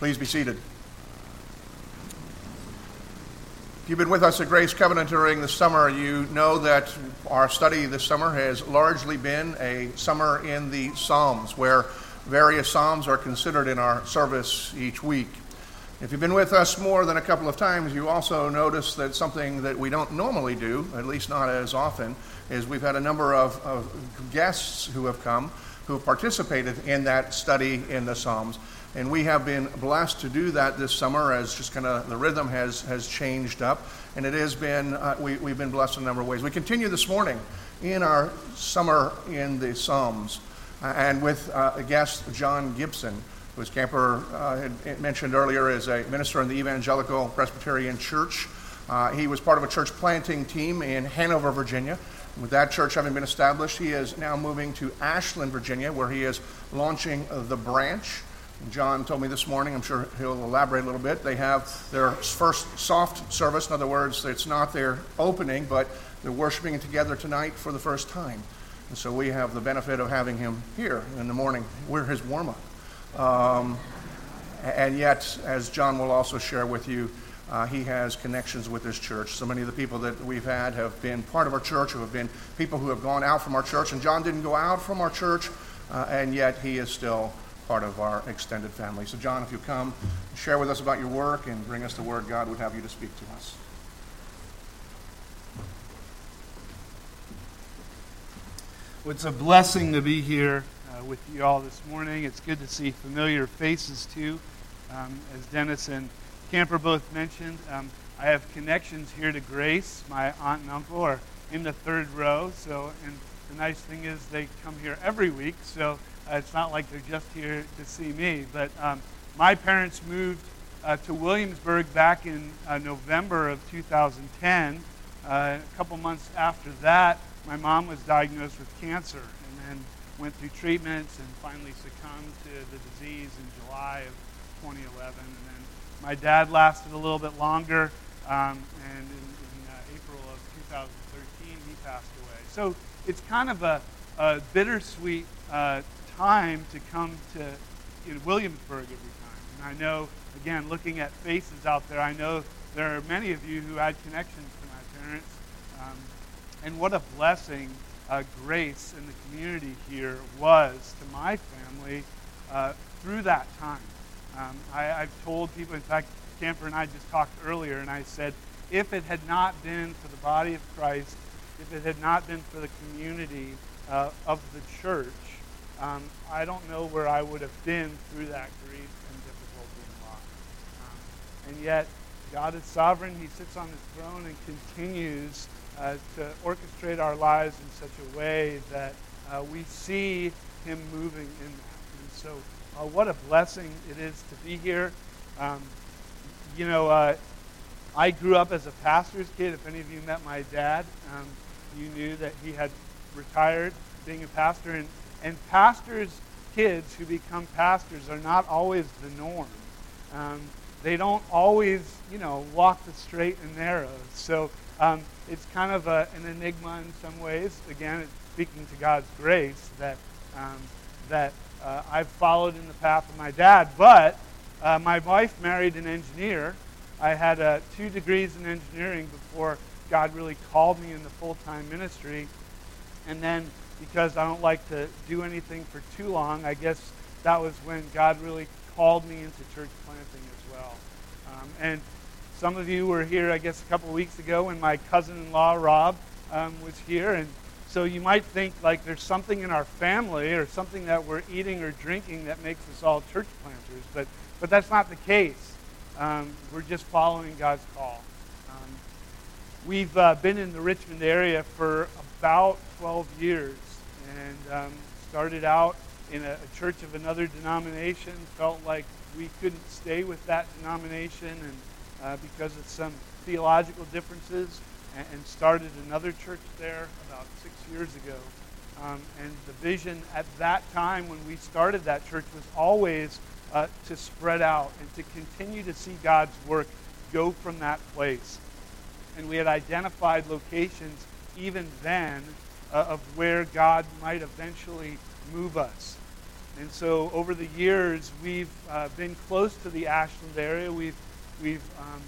Please be seated. If you've been with us at Grace Covenant during the summer, you know that our study this summer has largely been a summer in the Psalms, where various Psalms are considered in our service each week. If you've been with us more than a couple of times, you also notice that something that we don't normally do, at least not as often, is we've had a number of, of guests who have come who have participated in that study in the Psalms. And we have been blessed to do that this summer as just kind of the rhythm has, has changed up. And it has been, uh, we, we've been blessed in a number of ways. We continue this morning in our summer in the Psalms uh, and with uh, a guest, John Gibson, who, as Camper uh, had mentioned earlier, is a minister in the Evangelical Presbyterian Church. Uh, he was part of a church planting team in Hanover, Virginia. With that church having been established, he is now moving to Ashland, Virginia, where he is launching the branch. John told me this morning, I'm sure he'll elaborate a little bit. They have their first soft service. In other words, it's not their opening, but they're worshiping together tonight for the first time. And so we have the benefit of having him here in the morning. We're his warm up. Um, and yet, as John will also share with you, uh, he has connections with this church. So many of the people that we've had have been part of our church, who have been people who have gone out from our church. And John didn't go out from our church, uh, and yet he is still part of our extended family. So, John, if you come, share with us about your work and bring us the word God would have you to speak to us. Well, it's a blessing to be here uh, with you all this morning. It's good to see familiar faces, too. Um, as Dennis and Camper both mentioned, um, I have connections here to Grace. My aunt and uncle are in the third row. So, and the nice thing is they come here every week. So it's not like they're just here to see me. But um, my parents moved uh, to Williamsburg back in uh, November of 2010. Uh, a couple months after that, my mom was diagnosed with cancer and then went through treatments and finally succumbed to the disease in July of 2011. And then my dad lasted a little bit longer, um, and in, in uh, April of 2013, he passed away. So it's kind of a, a bittersweet uh, time to come to Williamsburg every time. And I know, again, looking at faces out there, I know there are many of you who had connections to my parents. Um, and what a blessing uh, grace in the community here was to my family uh, through that time. Um, I, have told people, in fact, Camper and I just talked earlier, and I said, if it had not been for the body of Christ, if it had not been for the community uh, of the church, um, I don't know where I would have been through that grief and difficulty and loss. Um, and yet, God is sovereign. He sits on his throne and continues uh, to orchestrate our lives in such a way that uh, we see him moving in that. And so, uh, what a blessing it is to be here. Um, you know, uh, I grew up as a pastor's kid. If any of you met my dad, um, you knew that he had retired being a pastor. And and pastors' kids who become pastors are not always the norm. Um, they don't always, you know, walk the straight and narrow. So um, it's kind of a, an enigma in some ways. Again, speaking to God's grace that um, that uh, I've followed in the path of my dad. But uh, my wife married an engineer. I had uh, two degrees in engineering before God really called me into full-time ministry, and then because I don't like to do anything for too long. I guess that was when God really called me into church planting as well. Um, and some of you were here, I guess, a couple of weeks ago when my cousin-in-law Rob um, was here, and so you might think like there's something in our family or something that we're eating or drinking that makes us all church planters, but but that's not the case. Um, we're just following God's call. Um, we've uh, been in the Richmond area for about 12 years and um, started out in a, a, church of another denomination. Felt like we couldn't stay with that denomination, and uh, because of some theological differences, and, and, started another church there about six years ago. Um, and the vision at that time when we started that church was always uh, to spread out and to continue to see God's work go from that place. And we had identified locations even then uh, of where God might eventually move us. And so over the years, we've uh, been close to the Ashland area. We've, we've um,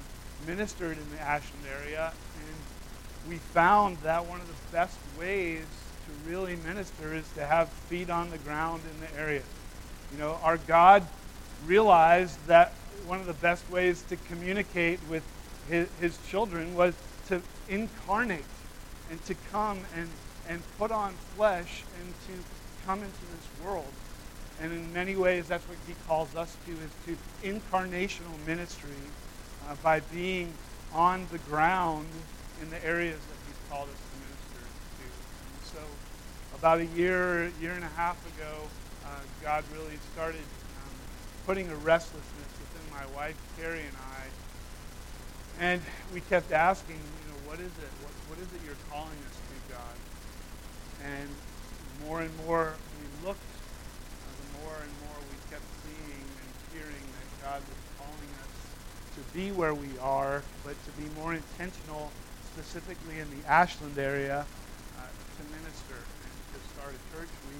ministered in the Ashland area, and we found that one of the best ways to really minister is to have feet on the ground in the area. You know, our God realized that one of the best ways to communicate with his, his children was to incarnate and to come and, and put on flesh and to come into this world. And in many ways, that's what he calls us to, is to incarnational ministry uh, by being on the ground in the areas that he's called us to minister to. And so about a year, year and a half ago, uh, God really started um, putting a restlessness within my wife, Carrie, and I. And we kept asking, you know, what is it? What, what is it you're calling us? And more and more we looked, uh, the more and more we kept seeing and hearing that God was calling us to be where we are, but to be more intentional, specifically in the Ashland area, uh, to minister and to start a church. We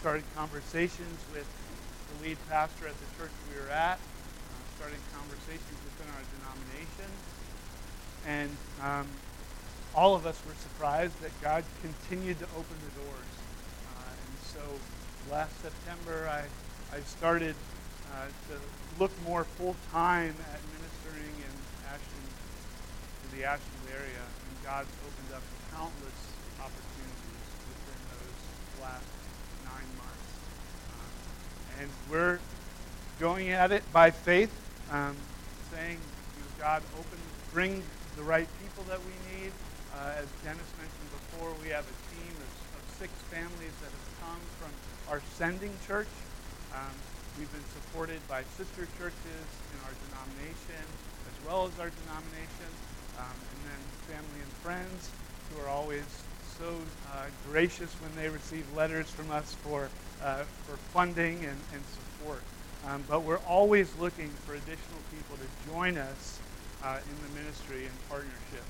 started conversations with the lead pastor at the church we were at, uh, started conversations within our denomination, and um, all of us were surprised that God continued to open the doors. Uh, and so last September, I, I started uh, to look more full time at ministering in Ashland, in the Ashland area, and God's opened up countless opportunities within those last nine months. Um, and we're going at it by faith, um, saying, you know, God, open, bring the right people that we need. Uh, as Dennis mentioned before, we have a team of, of, six families that have come from our sending church. Um, we've been supported by sister churches in our denomination, as well as our denomination, um, and then family and friends who are always so uh, gracious when they receive letters from us for, uh, for funding and, and support. Um, but we're always looking for additional people to join us uh, in the ministry and partnership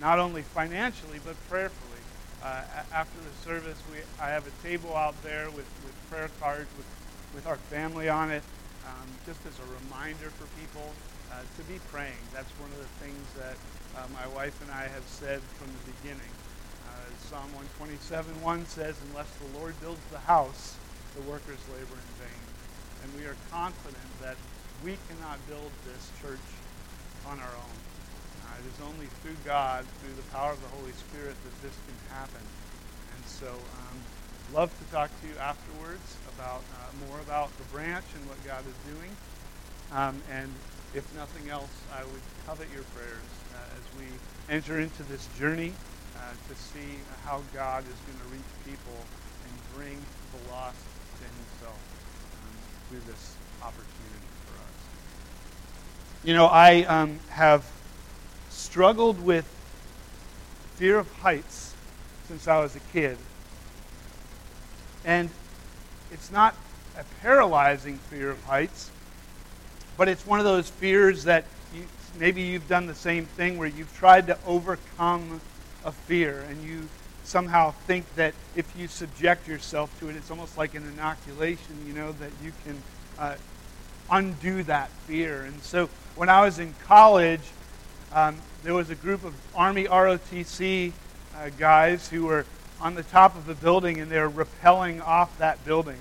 not only financially, but prayerfully. Uh, after the service, we, I have a table out there with, with prayer cards with, with our family on it, um, just as a reminder for people uh, to be praying. That's one of the things that uh, my wife and I have said from the beginning. Uh, Psalm 127 1 says, Unless the Lord builds the house, the workers labor in vain. And we are confident that we cannot build this church on our own. It is only through God, through the power of the Holy Spirit, that this can happen. And so, um, love to talk to you afterwards about uh, more about the branch and what God is doing. Um, and if nothing else, I would covet your prayers uh, as we enter into this journey uh, to see how God is going to reach people and bring the lost to Himself um, through this opportunity for us. You know, I um, have struggled with fear of heights since I was a kid. And it's not a paralyzing fear of heights, but it's one of those fears that you, maybe you've done the same thing where you've tried to overcome a fear and you somehow think that if you subject yourself to it, it's almost like an inoculation, you know, that you can uh, undo that fear. And so when I was in college, um, there was a group of Army ROTC uh, guys who were on the top of a building and they were rappelling off that building.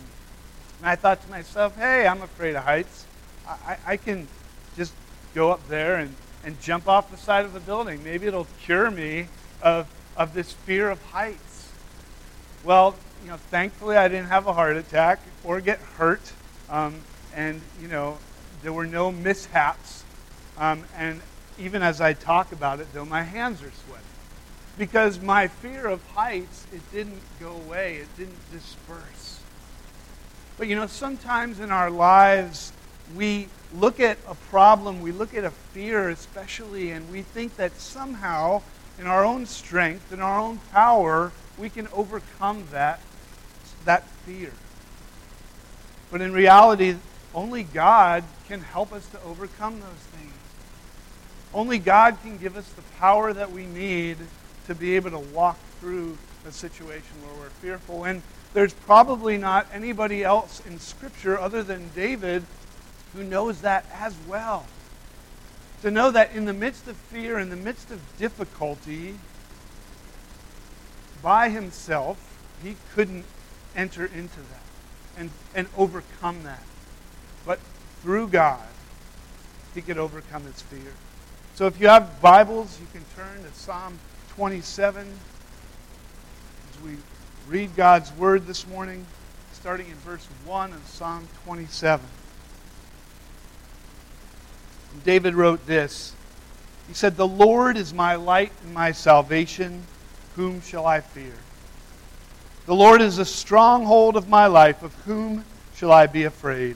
And I thought to myself, hey, I'm afraid of heights. I, I can just go up there and, and jump off the side of the building. Maybe it'll cure me of, of this fear of heights. Well, you know, thankfully I didn't have a heart attack or get hurt. Um, and, you know, there were no mishaps. Um, and even as I talk about it, though, my hands are sweating. Because my fear of heights, it didn't go away, it didn't disperse. But you know, sometimes in our lives, we look at a problem, we look at a fear especially, and we think that somehow, in our own strength, in our own power, we can overcome that, that fear. But in reality, only God can help us to overcome those. Only God can give us the power that we need to be able to walk through a situation where we're fearful. And there's probably not anybody else in Scripture other than David who knows that as well. To know that in the midst of fear, in the midst of difficulty, by himself, he couldn't enter into that and, and overcome that. But through God, he could overcome his fear. So if you have Bibles, you can turn to Psalm 27 as we read God's word this morning, starting in verse 1 of Psalm 27. David wrote this. He said, The Lord is my light and my salvation. Whom shall I fear? The Lord is a stronghold of my life. Of whom shall I be afraid?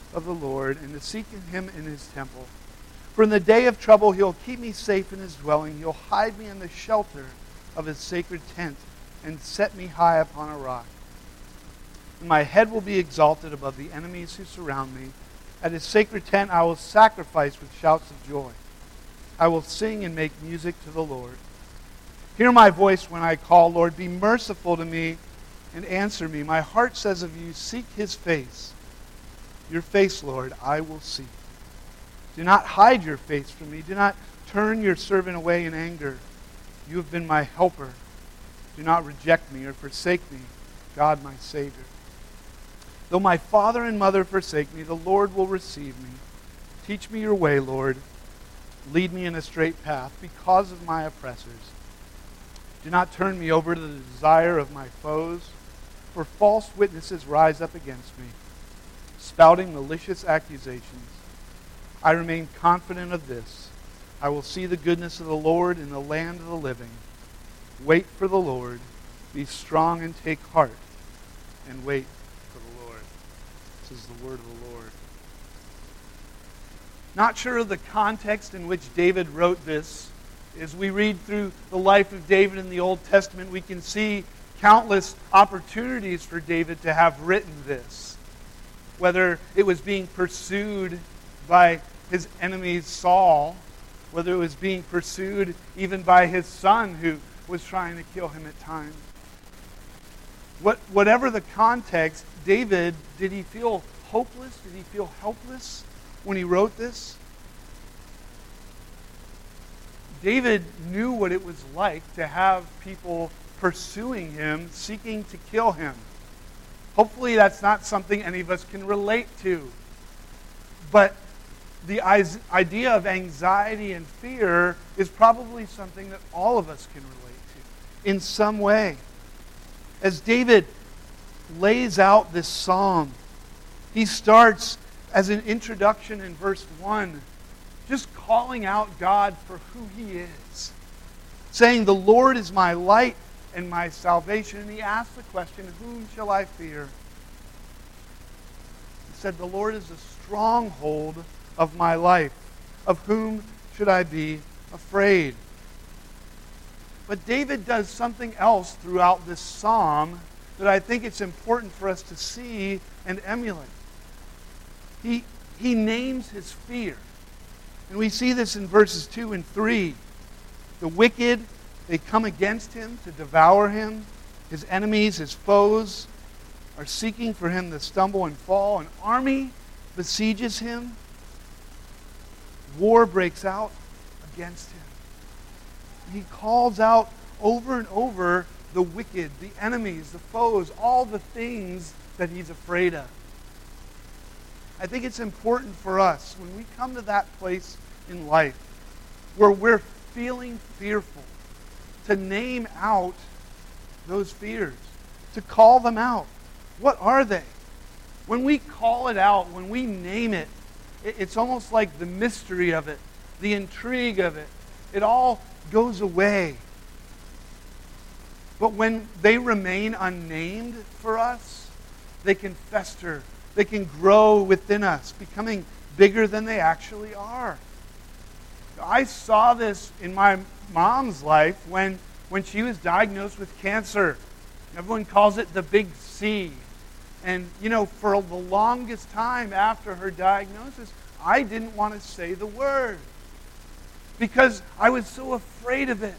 of the Lord and to seek him in his temple. For in the day of trouble he'll keep me safe in his dwelling. He'll hide me in the shelter of his sacred tent and set me high upon a rock. And my head will be exalted above the enemies who surround me. At his sacred tent I will sacrifice with shouts of joy. I will sing and make music to the Lord. Hear my voice when I call, Lord. Be merciful to me and answer me. My heart says of you, Seek his face. Your face, Lord, I will seek. Do not hide your face from me. Do not turn your servant away in anger. You have been my helper. Do not reject me or forsake me, God my Savior. Though my father and mother forsake me, the Lord will receive me. Teach me your way, Lord. Lead me in a straight path because of my oppressors. Do not turn me over to the desire of my foes, for false witnesses rise up against me, spouting malicious accusations. I remain confident of this. I will see the goodness of the Lord in the land of the living. Wait for the Lord. Be strong and take heart, and wait for the Lord. this is the word of the Lord. Not sure of the context in which David wrote this. As we read through the life of David in the Old Testament, we can see countless opportunities for David to have written this. Whether it was being pursued by his enemy Saul, whether it was being pursued even by his son who was trying to kill him at times. What, whatever the context, David, did he feel hopeless? Did he feel helpless when he wrote this? David knew what it was like to have people pursuing him, seeking to kill him. Hopefully, that's not something any of us can relate to. But the idea of anxiety and fear is probably something that all of us can relate to in some way. As David lays out this psalm, he starts as an introduction in verse 1, just calling out God for who he is, saying, The Lord is my light and my salvation. And he asks the question, Whom shall I fear? He said, The Lord is a stronghold of my life. Of whom should I be afraid? But David does something else throughout this psalm that I think it's important for us to see and emulate. He, he names his fear. And we see this in verses 2 and 3. The wicked, they come against him to devour him. His enemies, his foes, are seeking for him to stumble and fall. An army besieges him. War breaks out against him. He calls out over and over the wicked, the enemies, the foes, all the things that he's afraid of. I think it's important for us when we come to that place in life where we're feeling fearful to name out those fears, to call them out. What are they? When we call it out, when we name it, it's almost like the mystery of it, the intrigue of it. It all goes away. But when they remain unnamed for us, they can fester, they can grow within us, becoming bigger than they actually are. I saw this in my mom's life when, when she was diagnosed with cancer. Everyone calls it the big C. And, you know, for the longest time after her diagnosis, I didn't want to say the word because I was so afraid of it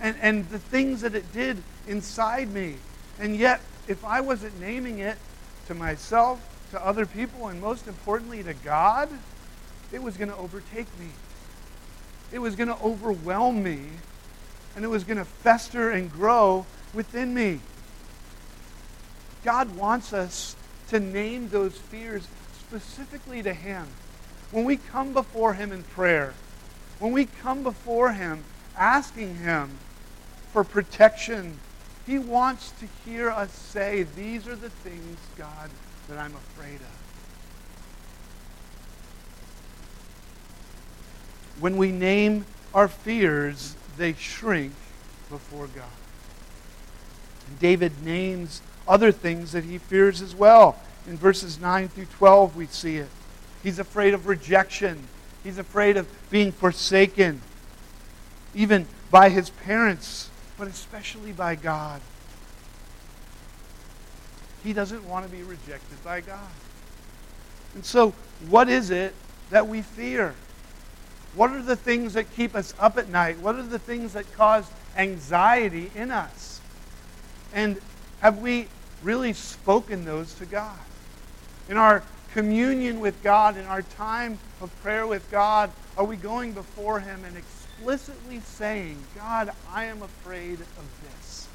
and, and the things that it did inside me. And yet, if I wasn't naming it to myself, to other people, and most importantly to God, it was going to overtake me. It was going to overwhelm me, and it was going to fester and grow within me. God wants us to name those fears specifically to Him. When we come before Him in prayer, when we come before Him asking Him for protection, He wants to hear us say, These are the things, God, that I'm afraid of. When we name our fears, they shrink before God. And David names other things that he fears as well. In verses 9 through 12, we see it. He's afraid of rejection, he's afraid of being forsaken, even by his parents, but especially by God. He doesn't want to be rejected by God. And so, what is it that we fear? What are the things that keep us up at night? What are the things that cause anxiety in us? And have we really spoken those to God? In our communion with God, in our time of prayer with God, are we going before Him and explicitly saying, God, I am afraid of this?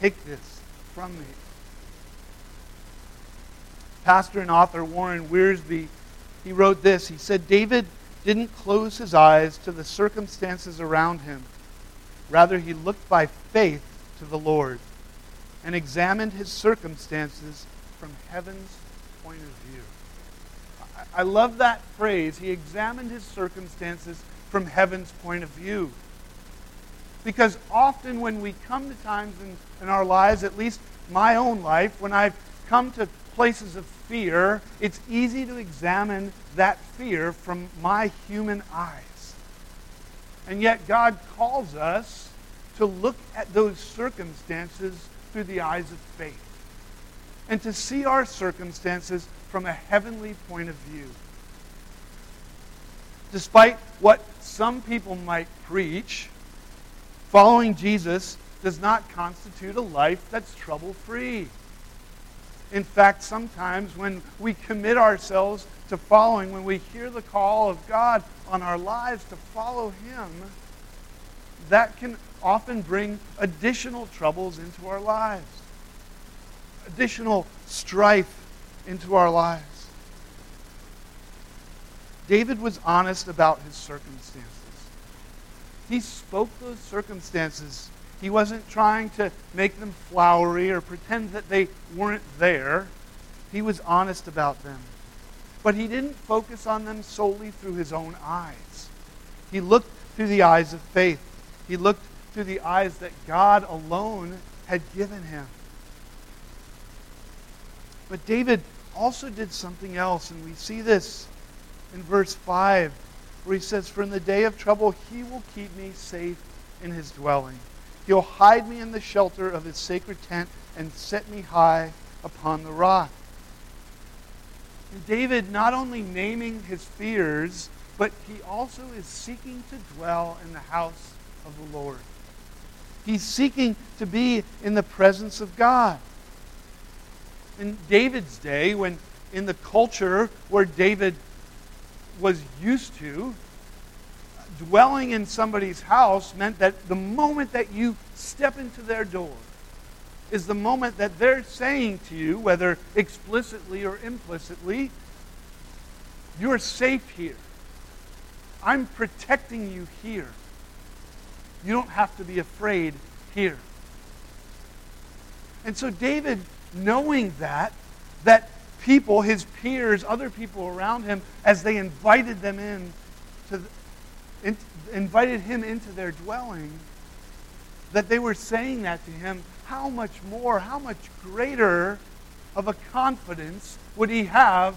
Take this from me. Pastor and author Warren Wiersbe, he wrote this. He said, David didn't close his eyes to the circumstances around him. Rather, he looked by faith to the Lord and examined his circumstances from heaven's point of view. I love that phrase. He examined his circumstances from heaven's point of view. Because often when we come to times in, in our lives, at least my own life, when I've come to places of fear, it's easy to examine that fear from my human eyes. And yet God calls us to look at those circumstances through the eyes of faith and to see our circumstances from a heavenly point of view. Despite what some people might preach, following Jesus does not constitute a life that's trouble free. In fact, sometimes when we commit ourselves to following, when we hear the call of God on our lives to follow Him, that can often bring additional troubles into our lives, additional strife into our lives. David was honest about his circumstances. He spoke those circumstances. He wasn't trying to make them flowery or pretend that they weren't there. He was honest about them. But he didn't focus on them solely through his own eyes. He looked through the eyes of faith. He looked through the eyes that God alone had given him. But David also did something else, and we see this in verse 5, where he says, For in the day of trouble he will keep me safe in his dwelling. He'll hide me in the shelter of his sacred tent and set me high upon the rock. And David not only naming his fears, but he also is seeking to dwell in the house of the Lord. He's seeking to be in the presence of God. In David's day, when in the culture where David was used to, dwelling in somebody's house meant that the moment that you step into their door is the moment that they're saying to you, whether explicitly or implicitly, you're safe here. I'm protecting you here. You don't have to be afraid here. And so David, knowing that, that people, his peers, other people around him, as they invited them in, to in, invited him into their dwelling, that they were saying that to him, how much more, how much greater of a confidence would he have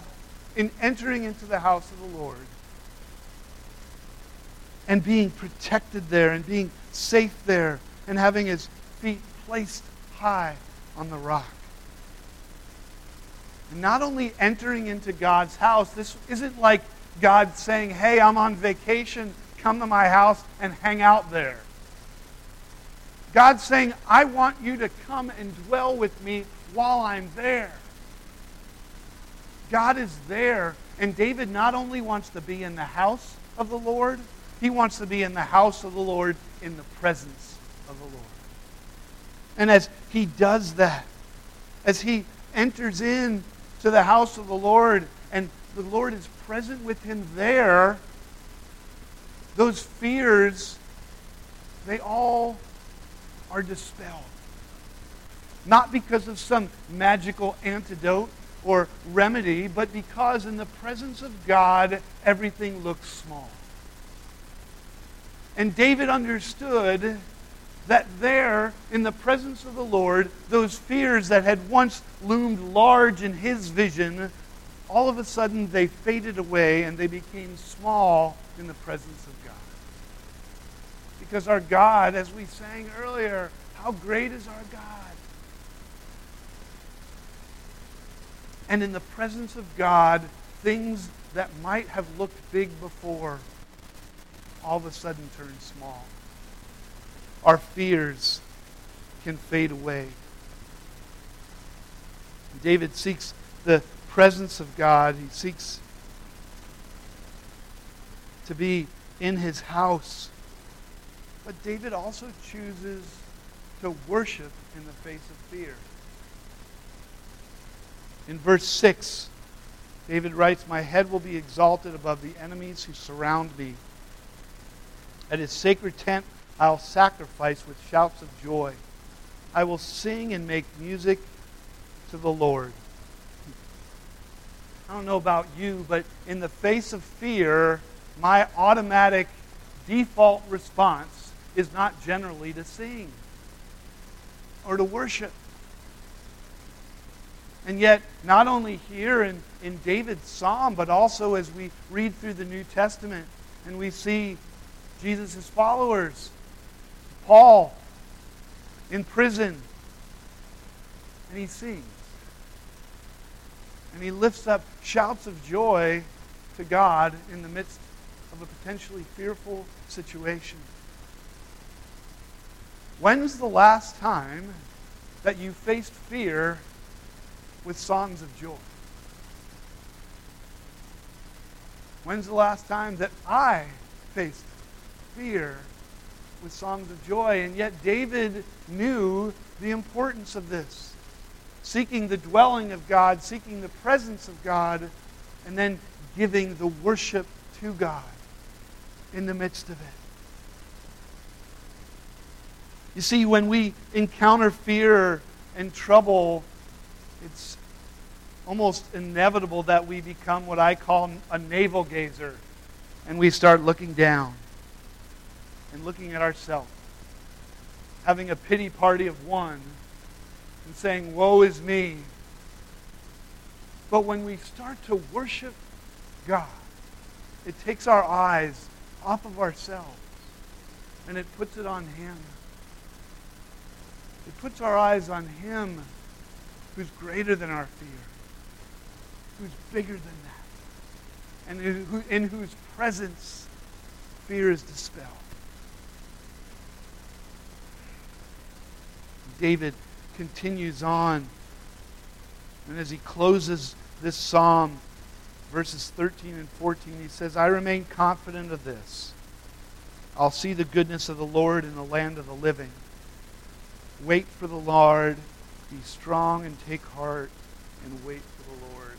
in entering into the house of the Lord and being protected there and being safe there and having his feet placed high on the rock? And not only entering into God's house, this isn't like God saying, Hey, I'm on vacation, come to my house and hang out there. God's saying, I want you to come and dwell with me while I'm there. God is there. And David not only wants to be in the house of the Lord, he wants to be in the house of the Lord in the presence of the Lord. And as he does that, as he enters in to the house of the Lord and the Lord is present with him there, those fears, they all are dispelled. Not because of some magical antidote or remedy, but because in the presence of God, everything looks small. And David understood that there, in the presence of the Lord, those fears that had once loomed large in his vision, all of a sudden they faded away and they became small in the presence of. Because our God, as we sang earlier, how great is our God? And in the presence of God, things that might have looked big before all of a sudden turn small. Our fears can fade away. David seeks the presence of God. He seeks to be in his house. But David also chooses to worship in the face of fear. In verse 6, David writes, My head will be exalted above the enemies who surround me. At his sacred tent, I'll sacrifice with shouts of joy. I will sing and make music to the Lord. I don't know about you, but in the face of fear, my automatic default response is not generally to sing or to worship. And yet, not only here in, in David's psalm, but also as we read through the New Testament and we see Jesus' followers, Paul in prison, and he sings. And he lifts up shouts of joy to God in the midst of a potentially fearful situation. When's the last time that you faced fear with songs of joy? When's the last time that I faced fear with songs of joy? And yet David knew the importance of this. Seeking the dwelling of God, seeking the presence of God, and then giving the worship to God in the midst of it. You see, when we encounter fear and trouble, it's almost inevitable that we become what I call a navel gazer. And we start looking down and looking at ourselves, having a pity party of one and saying, Woe is me. But when we start to worship God, it takes our eyes off of ourselves and it puts it on Him. It puts our eyes on Him who's greater than our fear, who's bigger than that, and who, in whose presence fear is dispelled. David continues on, and as he closes this psalm, verses 13 and 14, he says, I remain confident of this. I'll see the goodness of the Lord in the land of the living. Wait for the Lord. Be strong and take heart and wait for the Lord.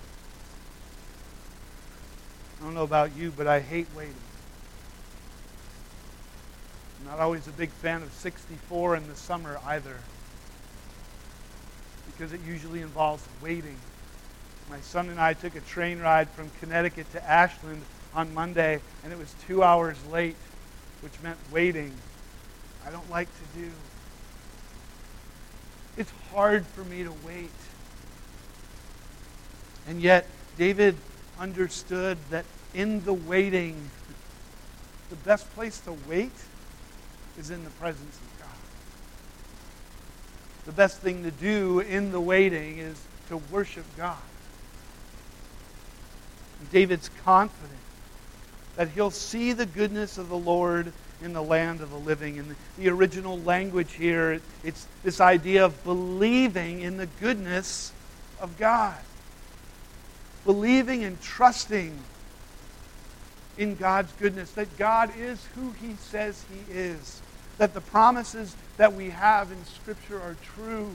I don't know about you, but I hate waiting. I'm not always a big fan of 64 in the summer either, because it usually involves waiting. My son and I took a train ride from Connecticut to Ashland on Monday, and it was two hours late, which meant waiting. I don't like to do. It's hard for me to wait. And yet, David understood that in the waiting, the best place to wait is in the presence of God. The best thing to do in the waiting is to worship God. David's confident that he'll see the goodness of the Lord in the land of the living. In the, the original language here, it's this idea of believing in the goodness of God. Believing and trusting in God's goodness, that God is who he says he is, that the promises that we have in Scripture are true,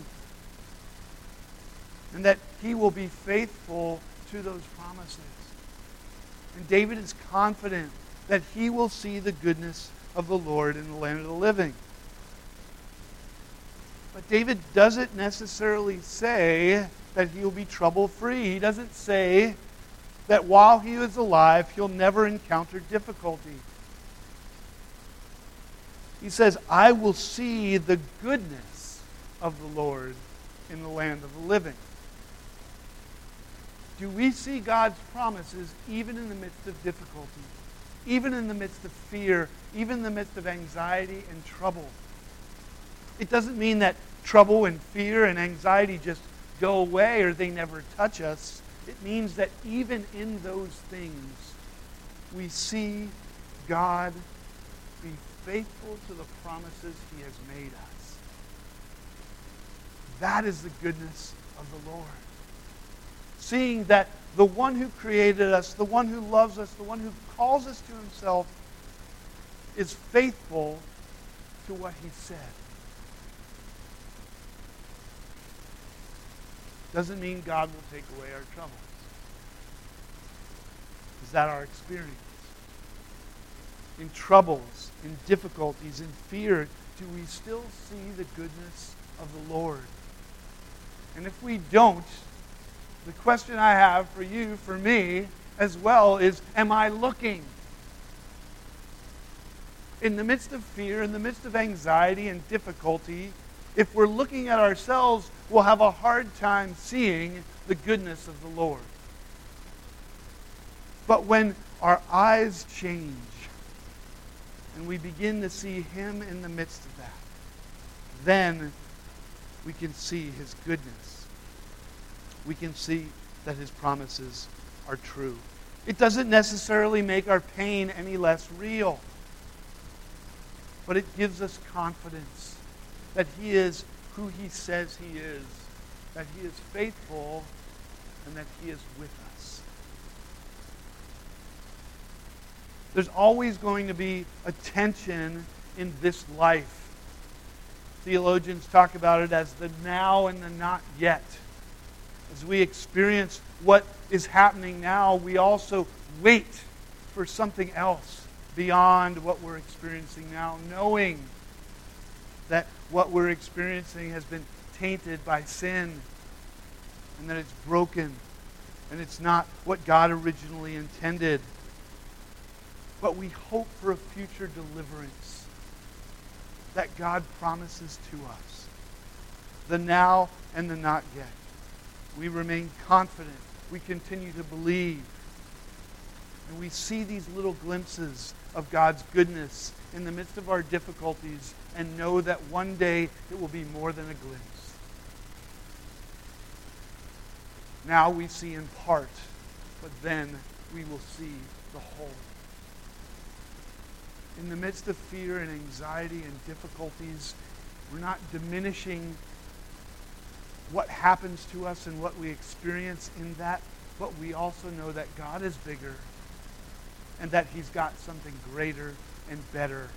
and that he will be faithful to those promises. And David is confident that he will see the goodness of the Lord in the land of the living. But David doesn't necessarily say that he'll be trouble free. He doesn't say that while he is alive, he'll never encounter difficulty. He says, I will see the goodness of the Lord in the land of the living. Do we see God's promises even in the midst of difficulty, even in the midst of fear, even in the midst of anxiety and trouble? It doesn't mean that trouble and fear and anxiety just go away or they never touch us. It means that even in those things, we see God be faithful to the promises he has made us. That is the goodness of the Lord seeing that the one who created us, the one who loves us, the one who calls us to himself, is faithful to what he said. Doesn't mean God will take away our troubles. Is that our experience? In troubles, in difficulties, in fear, do we still see the goodness of the Lord? And if we don't, the question I have for you, for me as well, is Am I looking? In the midst of fear, in the midst of anxiety and difficulty, if we're looking at ourselves, we'll have a hard time seeing the goodness of the Lord. But when our eyes change and we begin to see Him in the midst of that, then we can see His goodness we can see that his promises are true. It doesn't necessarily make our pain any less real, but it gives us confidence that he is who he says he is, that he is faithful, and that he is with us. There's always going to be a tension in this life. Theologians talk about it as the now and the not yet as we experience what is happening now, we also wait for something else beyond what we're experiencing now, knowing that what we're experiencing has been tainted by sin and that it's broken and it's not what God originally intended. But we hope for a future deliverance that God promises to us the now and the not yet. We remain confident. We continue to believe. And we see these little glimpses of God's goodness in the midst of our difficulties and know that one day it will be more than a glimpse. Now we see in part, but then we will see the whole. In the midst of fear and anxiety and difficulties, we're not diminishing what happens to us and what we experience in that, but we also know that God is bigger and that He's got something greater and better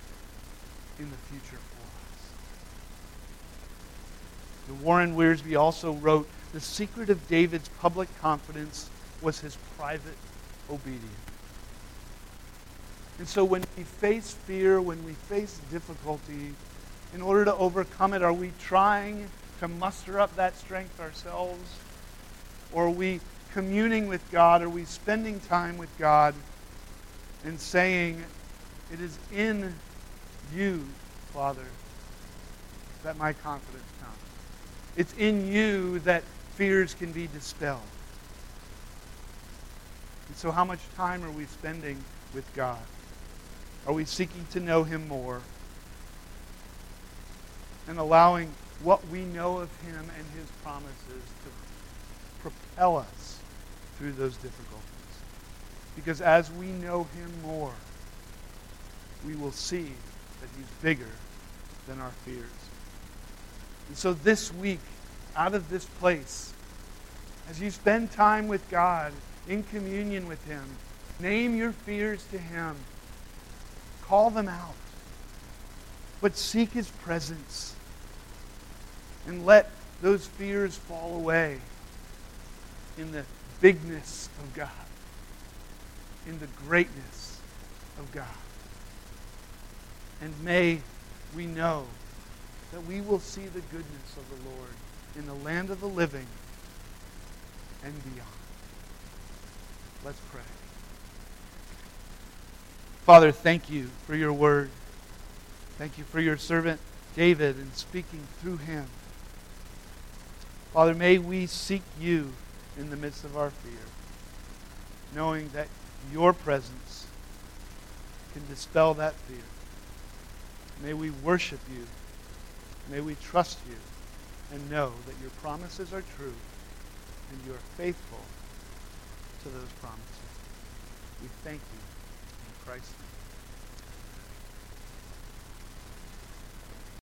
in the future for us. The Warren Wiersbe also wrote The secret of David's public confidence was his private obedience. And so when we face fear, when we face difficulty, in order to overcome it, are we trying to muster up that strength ourselves? Or are we communing with God? Are we spending time with God and saying, It is in you, Father, that my confidence comes? It's in you that fears can be dispelled. And so, how much time are we spending with God? Are we seeking to know Him more? And allowing what we know of Him and His promises to propel us through those difficulties. Because as we know Him more, we will see that He's bigger than our fears. And so this week, out of this place, as you spend time with God, in communion with Him, name your fears to Him. Call them out. But seek His presence. And let those fears fall away in the bigness of God, in the greatness of God. And may we know that we will see the goodness of the Lord in the land of the living and beyond. Let's pray. Father, thank you for your word. Thank you for your servant David and speaking through him. Father, may we seek you in the midst of our fear, knowing that your presence can dispel that fear. May we worship you. May we trust you and know that your promises are true and you are faithful to those promises. We thank you in Christ's name.